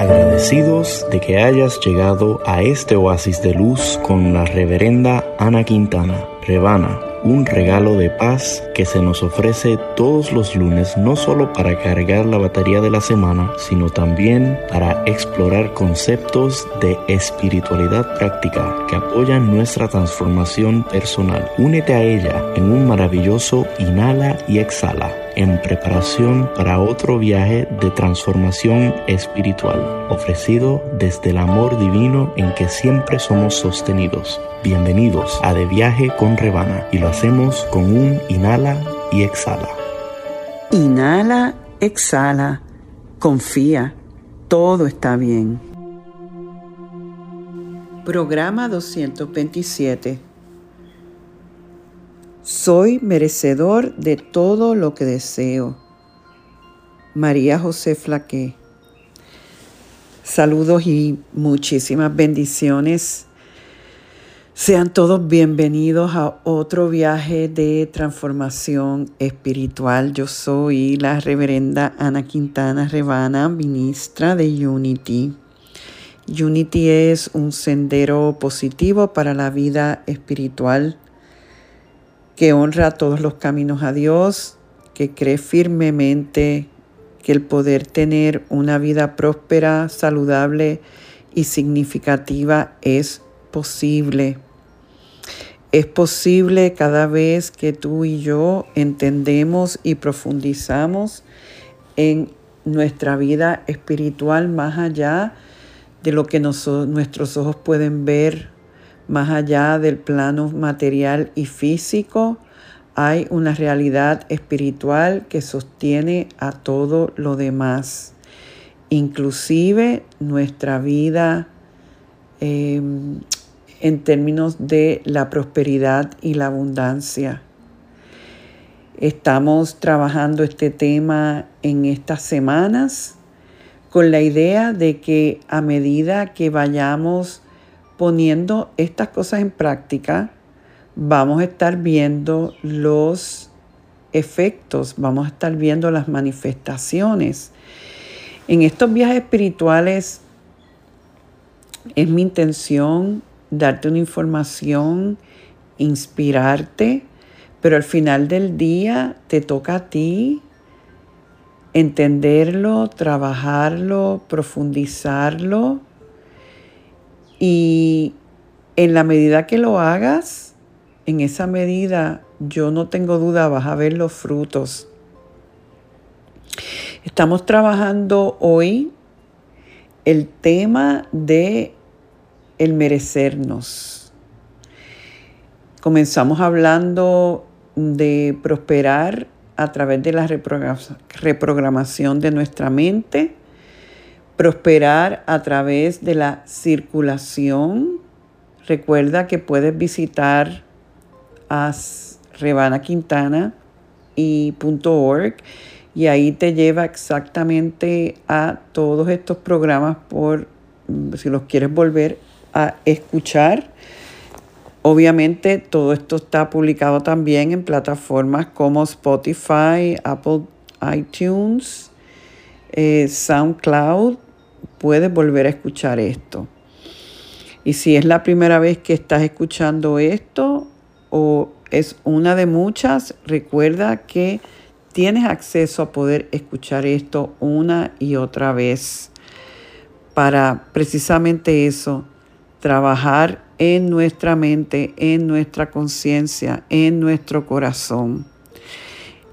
Agradecidos de que hayas llegado a este oasis de luz con la reverenda Ana Quintana, Rebana, un regalo de paz que se nos ofrece todos los lunes no solo para cargar la batería de la semana, sino también para explorar conceptos de espiritualidad práctica que apoyan nuestra transformación personal. Únete a ella en un maravilloso inhala y exhala en preparación para otro viaje de transformación espiritual, ofrecido desde el amor divino en que siempre somos sostenidos. Bienvenidos a De Viaje con Rebana y lo hacemos con un inhala y exhala. Inhala, exhala, confía, todo está bien. Programa 227 soy merecedor de todo lo que deseo. María José Flaqué. Saludos y muchísimas bendiciones. Sean todos bienvenidos a otro viaje de transformación espiritual. Yo soy la reverenda Ana Quintana Rebana, ministra de Unity. Unity es un sendero positivo para la vida espiritual que honra todos los caminos a Dios, que cree firmemente que el poder tener una vida próspera, saludable y significativa es posible. Es posible cada vez que tú y yo entendemos y profundizamos en nuestra vida espiritual más allá de lo que nuestros ojos pueden ver más allá del plano material y físico, hay una realidad espiritual que sostiene a todo lo demás, inclusive nuestra vida em, en términos de la prosperidad y la abundancia. Estamos trabajando este tema en estas semanas con la idea de que a medida que vayamos poniendo estas cosas en práctica, vamos a estar viendo los efectos, vamos a estar viendo las manifestaciones. En estos viajes espirituales es mi intención darte una información, inspirarte, pero al final del día te toca a ti entenderlo, trabajarlo, profundizarlo y en la medida que lo hagas, en esa medida yo no tengo duda vas a ver los frutos. Estamos trabajando hoy el tema de el merecernos. Comenzamos hablando de prosperar a través de la reprogramación de nuestra mente prosperar a través de la circulación. Recuerda que puedes visitar a y y ahí te lleva exactamente a todos estos programas por si los quieres volver a escuchar. Obviamente todo esto está publicado también en plataformas como Spotify, Apple iTunes, eh, SoundCloud puedes volver a escuchar esto. Y si es la primera vez que estás escuchando esto o es una de muchas, recuerda que tienes acceso a poder escuchar esto una y otra vez para precisamente eso, trabajar en nuestra mente, en nuestra conciencia, en nuestro corazón.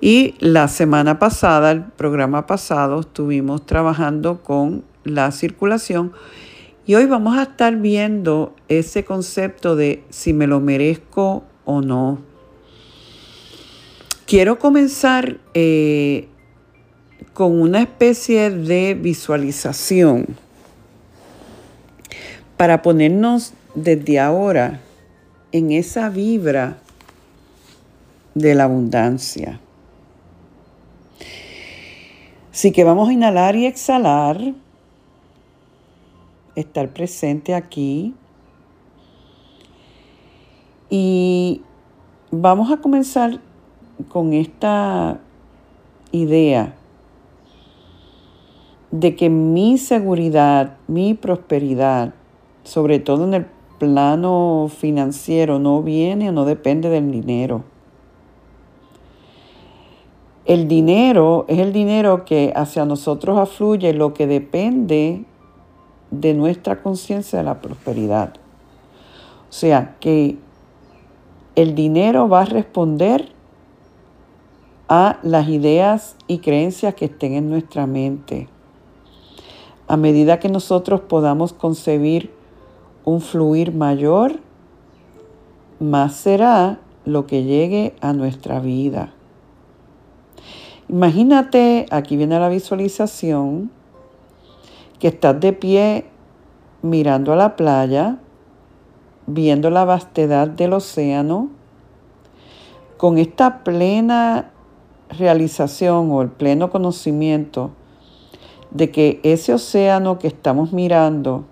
Y la semana pasada, el programa pasado, estuvimos trabajando con la circulación. Y hoy vamos a estar viendo ese concepto de si me lo merezco o no. Quiero comenzar eh, con una especie de visualización para ponernos desde ahora en esa vibra de la abundancia. Así que vamos a inhalar y exhalar estar presente aquí. Y vamos a comenzar con esta idea de que mi seguridad, mi prosperidad, sobre todo en el plano financiero, no viene o no depende del dinero. El dinero es el dinero que hacia nosotros afluye, lo que depende de nuestra conciencia de la prosperidad. O sea que el dinero va a responder a las ideas y creencias que estén en nuestra mente. A medida que nosotros podamos concebir un fluir mayor, más será lo que llegue a nuestra vida. Imagínate, aquí viene la visualización, que estás de pie mirando a la playa, viendo la vastedad del océano, con esta plena realización o el pleno conocimiento de que ese océano que estamos mirando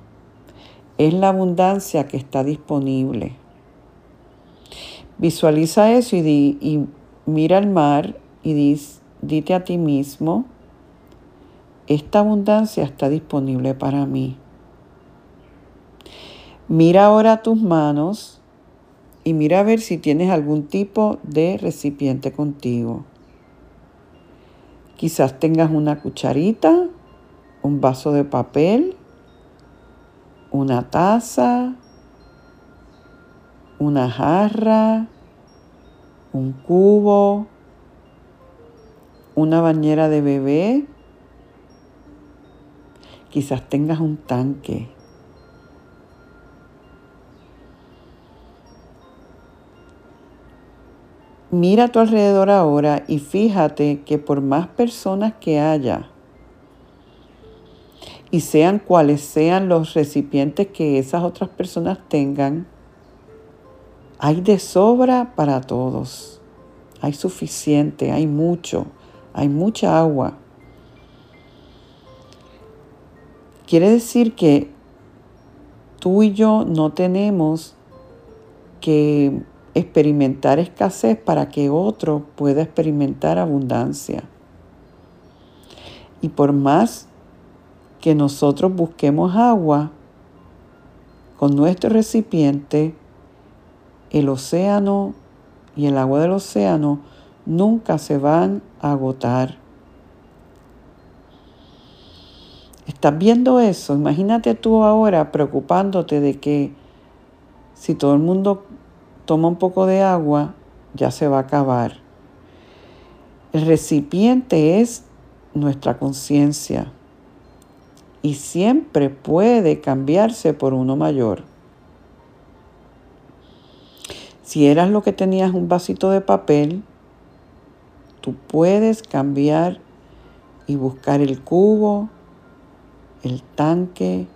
es la abundancia que está disponible. Visualiza eso y, y mira el mar y dice, dite a ti mismo, esta abundancia está disponible para mí. Mira ahora tus manos y mira a ver si tienes algún tipo de recipiente contigo. Quizás tengas una cucharita, un vaso de papel, una taza, una jarra, un cubo, una bañera de bebé, quizás tengas un tanque. Mira a tu alrededor ahora y fíjate que por más personas que haya, y sean cuales sean los recipientes que esas otras personas tengan, hay de sobra para todos. Hay suficiente, hay mucho hay mucha agua. Quiere decir que tú y yo no tenemos que experimentar escasez para que otro pueda experimentar abundancia. Y por más que nosotros busquemos agua con nuestro recipiente, el océano y el agua del océano nunca se van a agotar. ¿Estás viendo eso? Imagínate tú ahora preocupándote de que si todo el mundo toma un poco de agua, ya se va a acabar. El recipiente es nuestra conciencia y siempre puede cambiarse por uno mayor. Si eras lo que tenías un vasito de papel, Tú puedes cambiar y buscar el cubo, el tanque,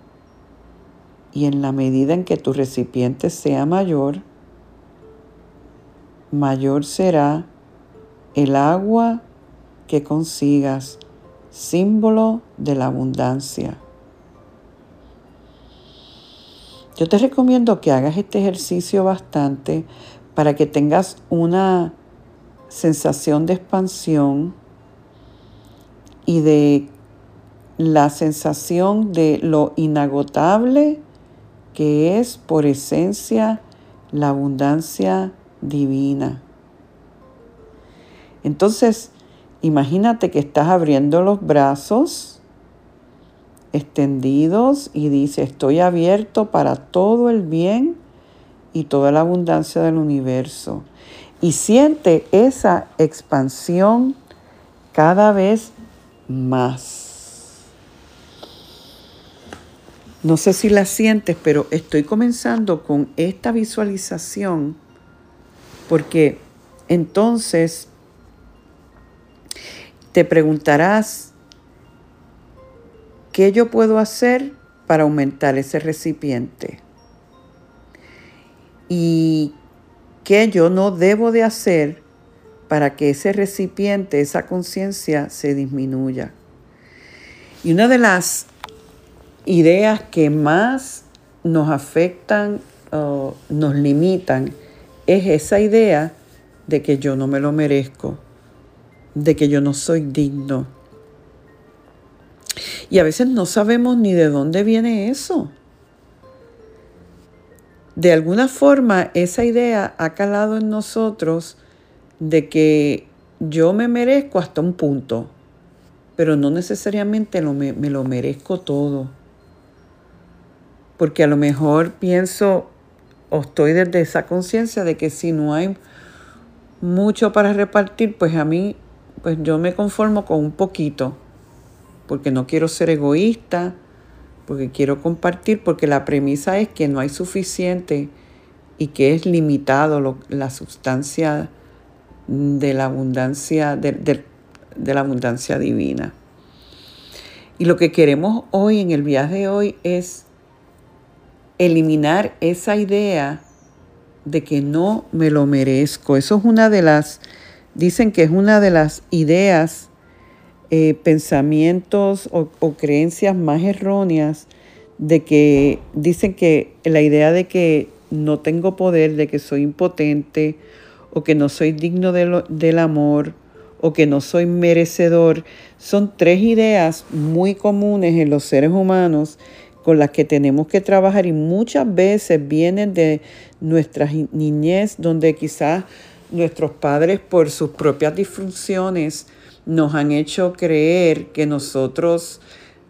y en la medida en que tu recipiente sea mayor, mayor será el agua que consigas, símbolo de la abundancia. Yo te recomiendo que hagas este ejercicio bastante para que tengas una sensación de expansión y de la sensación de lo inagotable que es por esencia la abundancia divina. Entonces, imagínate que estás abriendo los brazos extendidos y dice, estoy abierto para todo el bien y toda la abundancia del universo y siente esa expansión cada vez más. No sé si la sientes, pero estoy comenzando con esta visualización porque entonces te preguntarás, ¿qué yo puedo hacer para aumentar ese recipiente? ¿Y ¿Qué yo no debo de hacer para que ese recipiente, esa conciencia se disminuya? Y una de las ideas que más nos afectan o nos limitan es esa idea de que yo no me lo merezco, de que yo no soy digno. Y a veces no sabemos ni de dónde viene eso. De alguna forma esa idea ha calado en nosotros de que yo me merezco hasta un punto, pero no necesariamente me, me lo merezco todo. Porque a lo mejor pienso o estoy desde esa conciencia de que si no hay mucho para repartir, pues a mí, pues yo me conformo con un poquito, porque no quiero ser egoísta, porque quiero compartir, porque la premisa es que no hay suficiente y que es limitado la sustancia de la abundancia, de, la abundancia divina. Y lo que queremos hoy, en el viaje de hoy, es eliminar esa idea de que no me lo merezco. Eso es una de las, dicen que es una de las ideas, eh, pensamientos o, creencias más erróneas de que dicen que la idea de que no tengo poder, de que soy impotente o que no soy digno de del amor o que no soy merecedor, son tres ideas muy comunes en los seres humanos con las que tenemos que trabajar y muchas veces vienen de nuestra niñez donde quizás nuestros padres por sus propias disfunciones nos han hecho creer que nosotros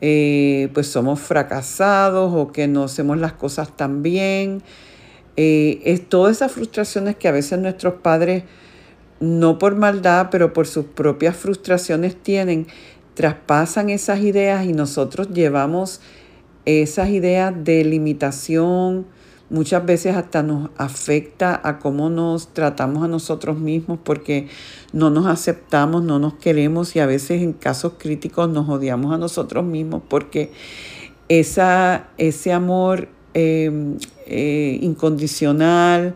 eh, pues somos fracasados o que no hacemos las cosas tan bien. Eh, es todas esas frustraciones que a veces nuestros padres, no por maldad, pero por sus propias frustraciones tienen, traspasan esas ideas y nosotros llevamos esas ideas de limitación muchas veces hasta nos afecta a cómo nos tratamos a nosotros mismos porque no nos aceptamos, no nos queremos y a veces en casos críticos nos odiamos a nosotros mismos porque esa, ese amor em, eh, incondicional,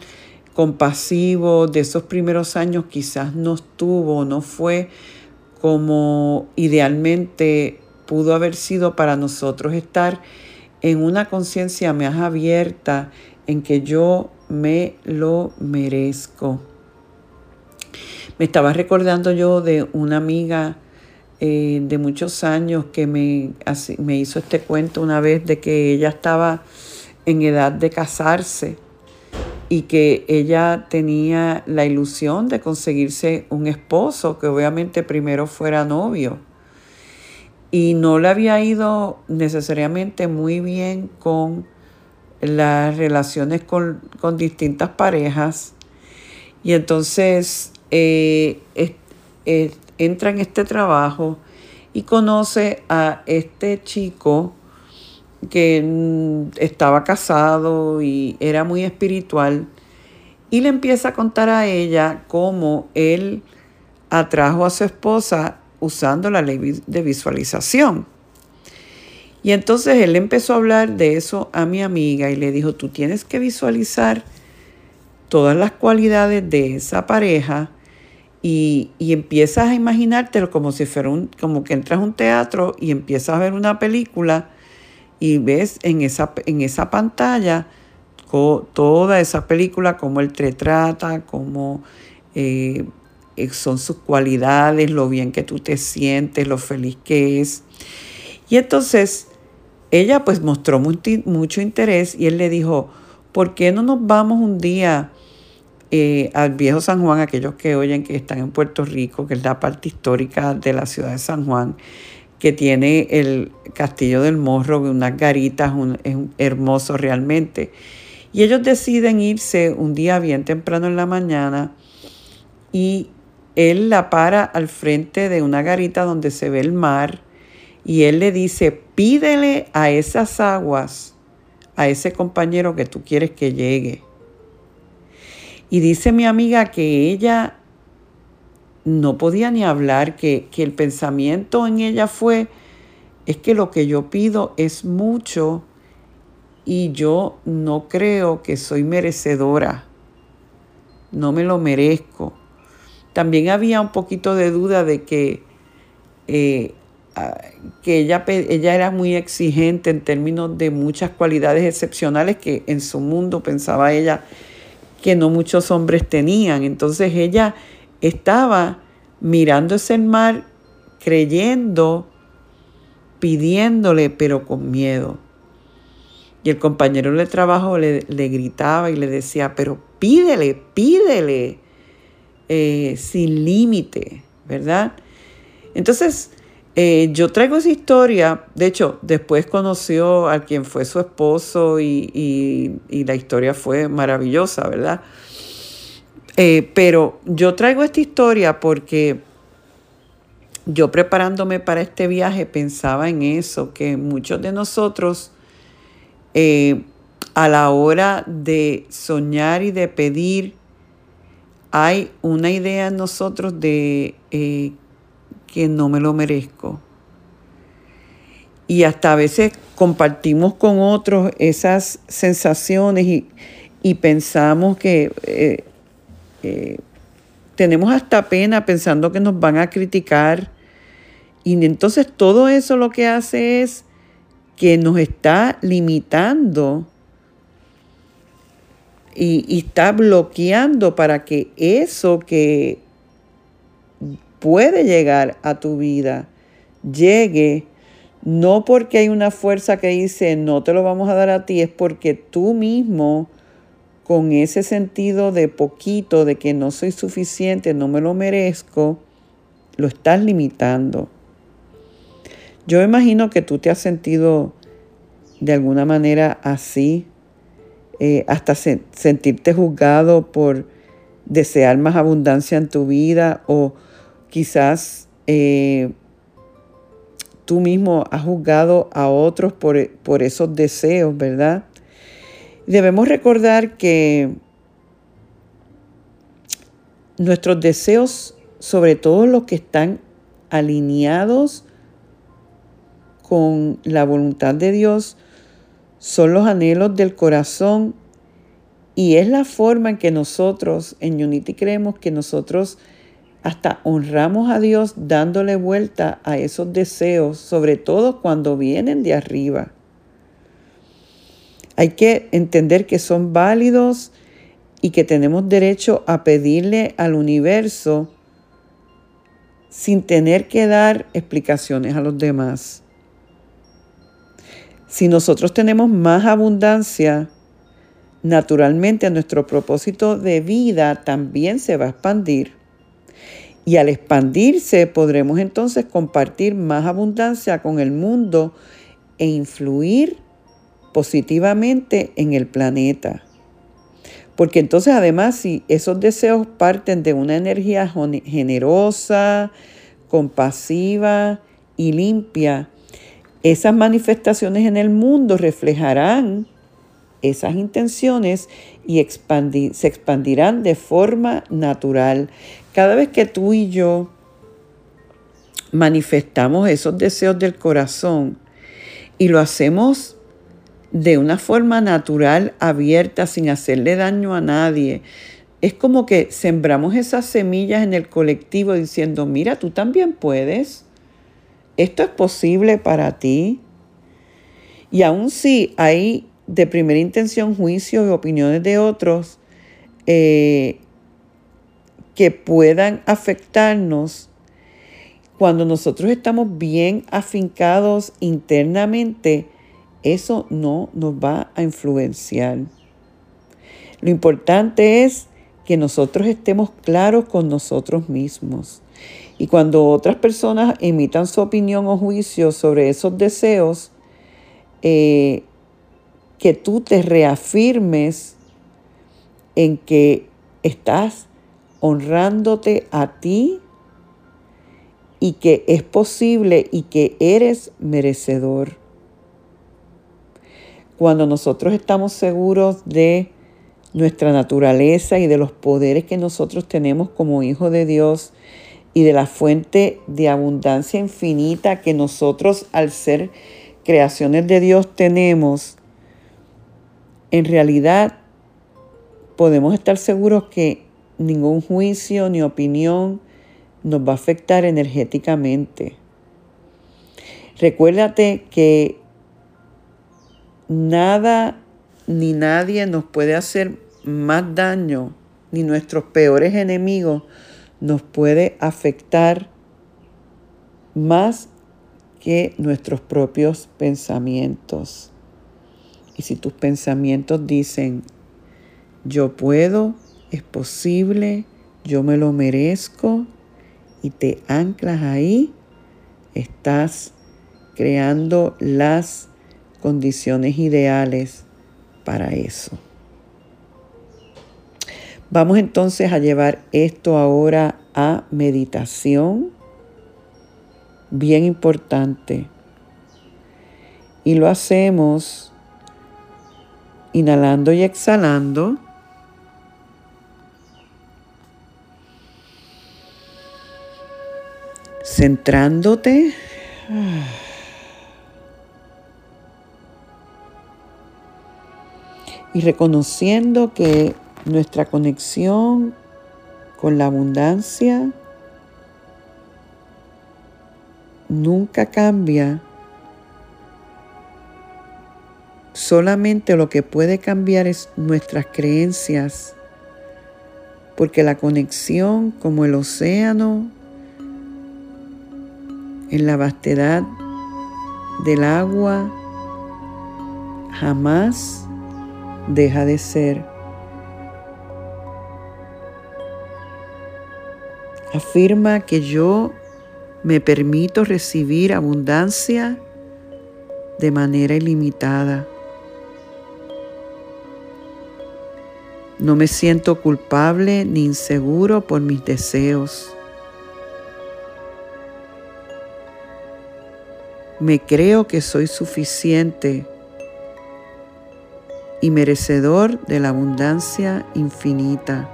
compasivo de esos primeros años quizás no estuvo, no fue como idealmente pudo haber sido para nosotros estar en una conciencia más abierta en que yo me lo merezco. Me estaba recordando yo de una amiga eh, de muchos años que me, me hizo este cuento una vez de que ella estaba en edad de casarse y que ella tenía la ilusión de conseguirse un esposo que obviamente primero fuera novio y no le había ido necesariamente muy bien con las relaciones con, distintas parejas. Y entonces eh, entra en este trabajo y conoce a este chico que mm, estaba casado y era muy espiritual y le empieza a contar a ella cómo él atrajo a su esposa usando la ley de visualización. Y entonces él empezó a hablar de eso a mi amiga y le dijo, tú tienes que visualizar todas las cualidades de esa pareja y, empiezas a imaginártelo como si fuera un, como que entras a un teatro y empiezas a ver una película y ves en esa, en esa pantalla toda esa película, cómo él te trata, cómo eh, son sus cualidades, lo bien que tú te sientes, lo feliz que es. Y entonces ella pues mostró mucho interés y él le dijo, ¿por qué no nos vamos un día eh, al viejo San Juan, aquellos que oyen que están en Puerto Rico, que es la parte histórica de la ciudad de San Juan, que tiene el castillo del Morro, unas garitas, es hermoso realmente. Y ellos deciden irse un día bien temprano en la mañana y él la para al frente de una garita donde se ve el mar y él le dice, pídele a esas aguas, a ese compañero que tú quieres que llegue. Y dice mi amiga que ella no podía ni hablar, que, que el pensamiento en ella fue, es que lo que yo pido es mucho y yo no creo que soy merecedora, no me lo merezco. También había un poquito de duda de que, eh, que ella, ella era muy exigente en términos de muchas cualidades excepcionales que en su mundo pensaba ella que no muchos hombres tenían. Entonces ella estaba mirando ese mar creyendo, pidiéndole, pero con miedo. Y el compañero de trabajo le, gritaba y le decía, pero pídele, pídele, eh, sin límite, ¿verdad? Entonces, eh, yo traigo esa historia, de hecho, después conoció a quien fue su esposo y, la historia fue maravillosa, ¿verdad? Eh, pero yo traigo esta historia porque yo preparándome para este viaje pensaba en eso, que muchos de nosotros a la hora de soñar y de pedir, hay una idea en nosotros de que no me lo merezco. Y hasta a veces compartimos con otros esas sensaciones y, pensamos que eh, eh, tenemos hasta pena pensando que nos van a criticar. Y entonces todo eso lo que hace es que nos está limitando y, está bloqueando para que eso que puede llegar a tu vida llegue, no porque hay una fuerza que dice no te lo vamos a dar a ti, es porque tú mismo con ese sentido de poquito, de que no soy suficiente, no me lo merezco, lo estás limitando. Yo imagino que tú te has sentido de alguna manera así, eh, hasta sentirte juzgado por desear más abundancia en tu vida o Quizás eh, tú mismo has juzgado a otros por, por esos deseos, ¿verdad? Debemos recordar que nuestros deseos, sobre todo los que están alineados con la voluntad de Dios, son los anhelos del corazón y es la forma en que nosotros en Unity creemos que nosotros hasta honramos a Dios dándole vuelta a esos deseos, sobre todo cuando vienen de arriba. Hay que entender que son válidos y que tenemos derecho a pedirle al universo sin tener que dar explicaciones a los demás. Si nosotros tenemos más abundancia, naturalmente nuestro propósito de vida también se va a expandir. Y al expandirse podremos entonces compartir más abundancia con el mundo e influir positivamente en el planeta. Porque entonces además si esos deseos parten de una energía generosa, compasiva y limpia, esas manifestaciones en el mundo reflejarán esas intenciones y se expandirán de forma natural. Cada vez que tú y yo manifestamos esos deseos del corazón y lo hacemos de una forma natural, abierta, sin hacerle daño a nadie, es como que sembramos esas semillas en el colectivo diciendo, mira, tú también puedes, esto es posible para ti. Y aun si hay de primera intención juicios y opiniones de otros, eh, que puedan afectarnos cuando nosotros estamos bien afincados internamente, eso no nos va a influenciar. Lo importante es que nosotros estemos claros con nosotros mismos. Y cuando otras personas emitan su opinión o juicio sobre esos deseos, eh, que tú te reafirmes en que estás honrándote a ti y que es posible y que eres merecedor. Cuando nosotros estamos seguros de nuestra naturaleza y de los poderes que nosotros tenemos como hijos de Dios y de la fuente de abundancia infinita que nosotros al ser creaciones de Dios tenemos, en realidad podemos estar seguros que ningún juicio ni opinión nos va a afectar energéticamente. Recuérdate que nada ni nadie nos puede hacer más daño, ni nuestros peores enemigos nos puede afectar más que nuestros propios pensamientos. Y si tus pensamientos dicen, yo puedo, es posible, yo me lo merezco, y te anclas ahí, estás creando las condiciones ideales para eso. Vamos entonces a llevar esto ahora a meditación, bien importante. Y lo hacemos inhalando y exhalando. Centrándote. Y reconociendo que nuestra conexión con la abundancia nunca cambia. Solamente lo que puede cambiar es nuestras creencias, porque la conexión como el océano en la vastedad del agua jamás deja de ser. Afirma que yo me permito recibir abundancia de manera ilimitada. No me siento culpable ni inseguro por mis deseos. Me creo que soy suficiente y merecedor de la abundancia infinita.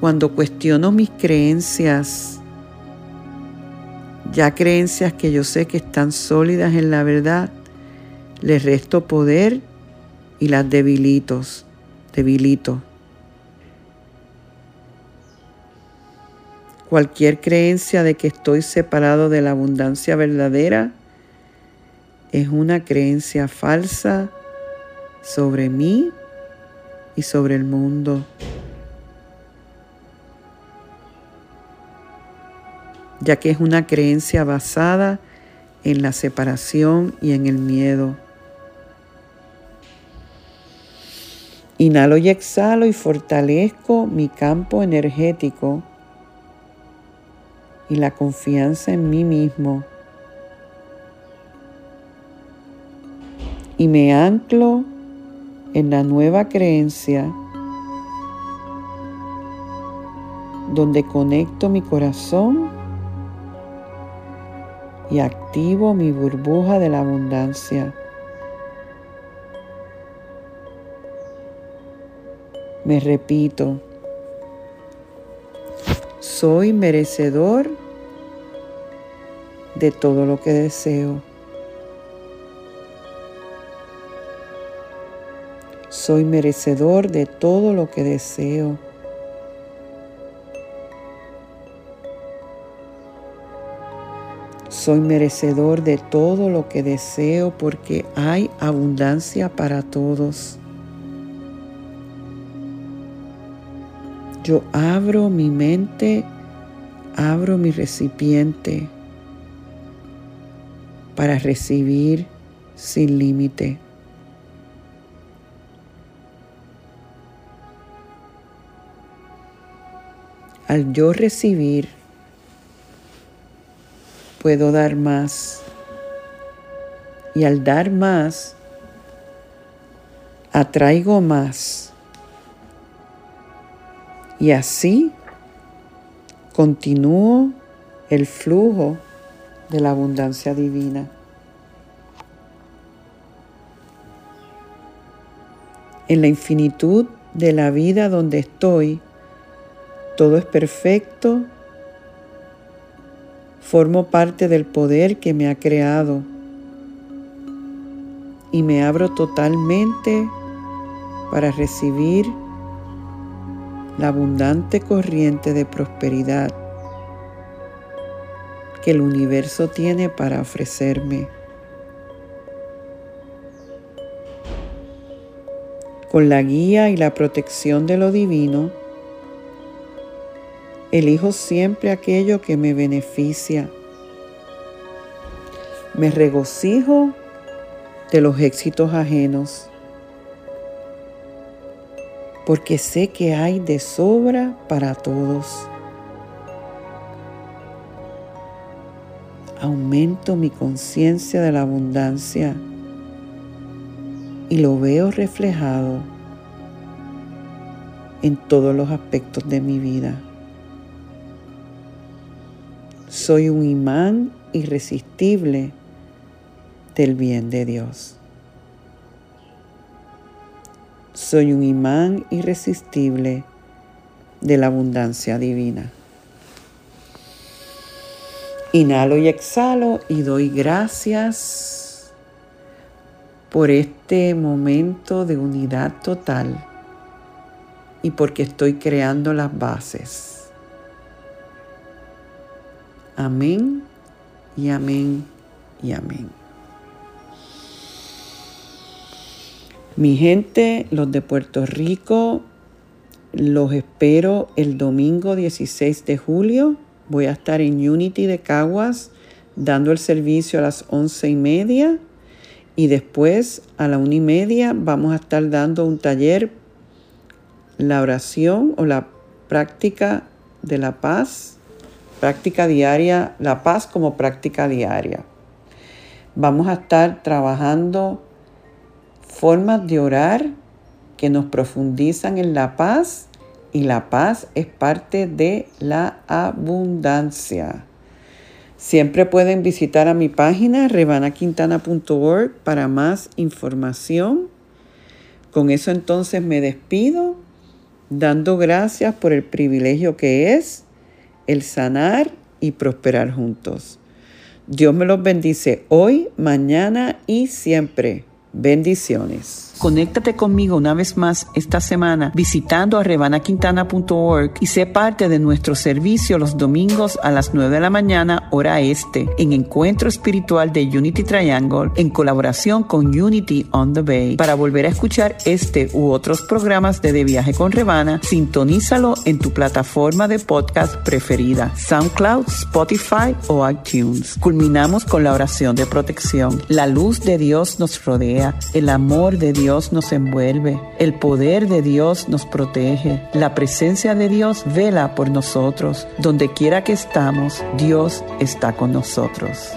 Cuando cuestiono mis creencias, ya creencias que yo sé que están sólidas en la verdad, les resto poder y las debilito, debilito. Cualquier creencia de que estoy separado de la abundancia verdadera es una creencia falsa sobre mí y sobre el mundo. Ya que es una creencia basada en la separación y en el miedo. Inhalo y exhalo y fortalezco mi campo energético y la confianza en mí mismo. Y me anclo en la nueva creencia donde conecto mi corazón y activo mi burbuja de la abundancia. Me repito, soy merecedor de todo lo que deseo. Soy merecedor de todo lo que deseo. Soy merecedor de todo lo que deseo porque hay abundancia para todos. Yo abro mi mente, abro mi recipiente para recibir sin límite. Al yo recibir, puedo dar más. Y al dar más, atraigo más. Y así continúo el flujo de la abundancia divina. En la infinitud de la vida donde estoy, todo es perfecto Formo parte del poder que me ha creado y me abro totalmente para recibir la abundante corriente de prosperidad que el universo tiene para ofrecerme. Con la guía y la protección de lo divino, Elijo siempre aquello que me beneficia. Me regocijo de los éxitos ajenos, porque sé que hay de sobra para todos. Aumento mi conciencia de la abundancia y lo veo reflejado en todos los aspectos de mi vida. Soy un imán irresistible del bien de Dios. Soy un imán irresistible de la abundancia divina. Inhalo y exhalo y doy gracias por este momento de unidad total y porque estoy creando las bases. Amén y amén y amén. Mi gente, los de Puerto Rico, los espero el domingo 16 de julio. Voy a estar en Unity de Caguas dando el servicio a las once y media y después a la una y media vamos a estar dando un taller, la oración o la práctica de la paz, práctica diaria, la paz como práctica diaria. Vamos a estar trabajando formas de orar que nos profundizan en la paz y la paz es parte de la abundancia. Siempre pueden visitar a mi página revanaquintana.org para más información. Con eso entonces me despido dando gracias por el privilegio que es el sanar y prosperar juntos. Dios me los bendice hoy, mañana y siempre. Bendiciones. Conéctate conmigo una vez más esta semana visitando a rebanaquintana.org y sé parte de nuestro servicio los domingos a las 9 de la mañana hora este en Encuentro Espiritual de Unity Triangle en colaboración con Unity on the Bay. Para volver a escuchar este u otros programas de De Viaje con Rebana, sintonízalo en tu plataforma de podcast preferida, SoundCloud, Spotify o iTunes. Culminamos con la oración de protección. La luz de Dios nos rodea, el amor de Dios Dios nos envuelve, el poder de Dios nos protege, la presencia de Dios vela por nosotros. Donde quiera que estamos, Dios está con nosotros.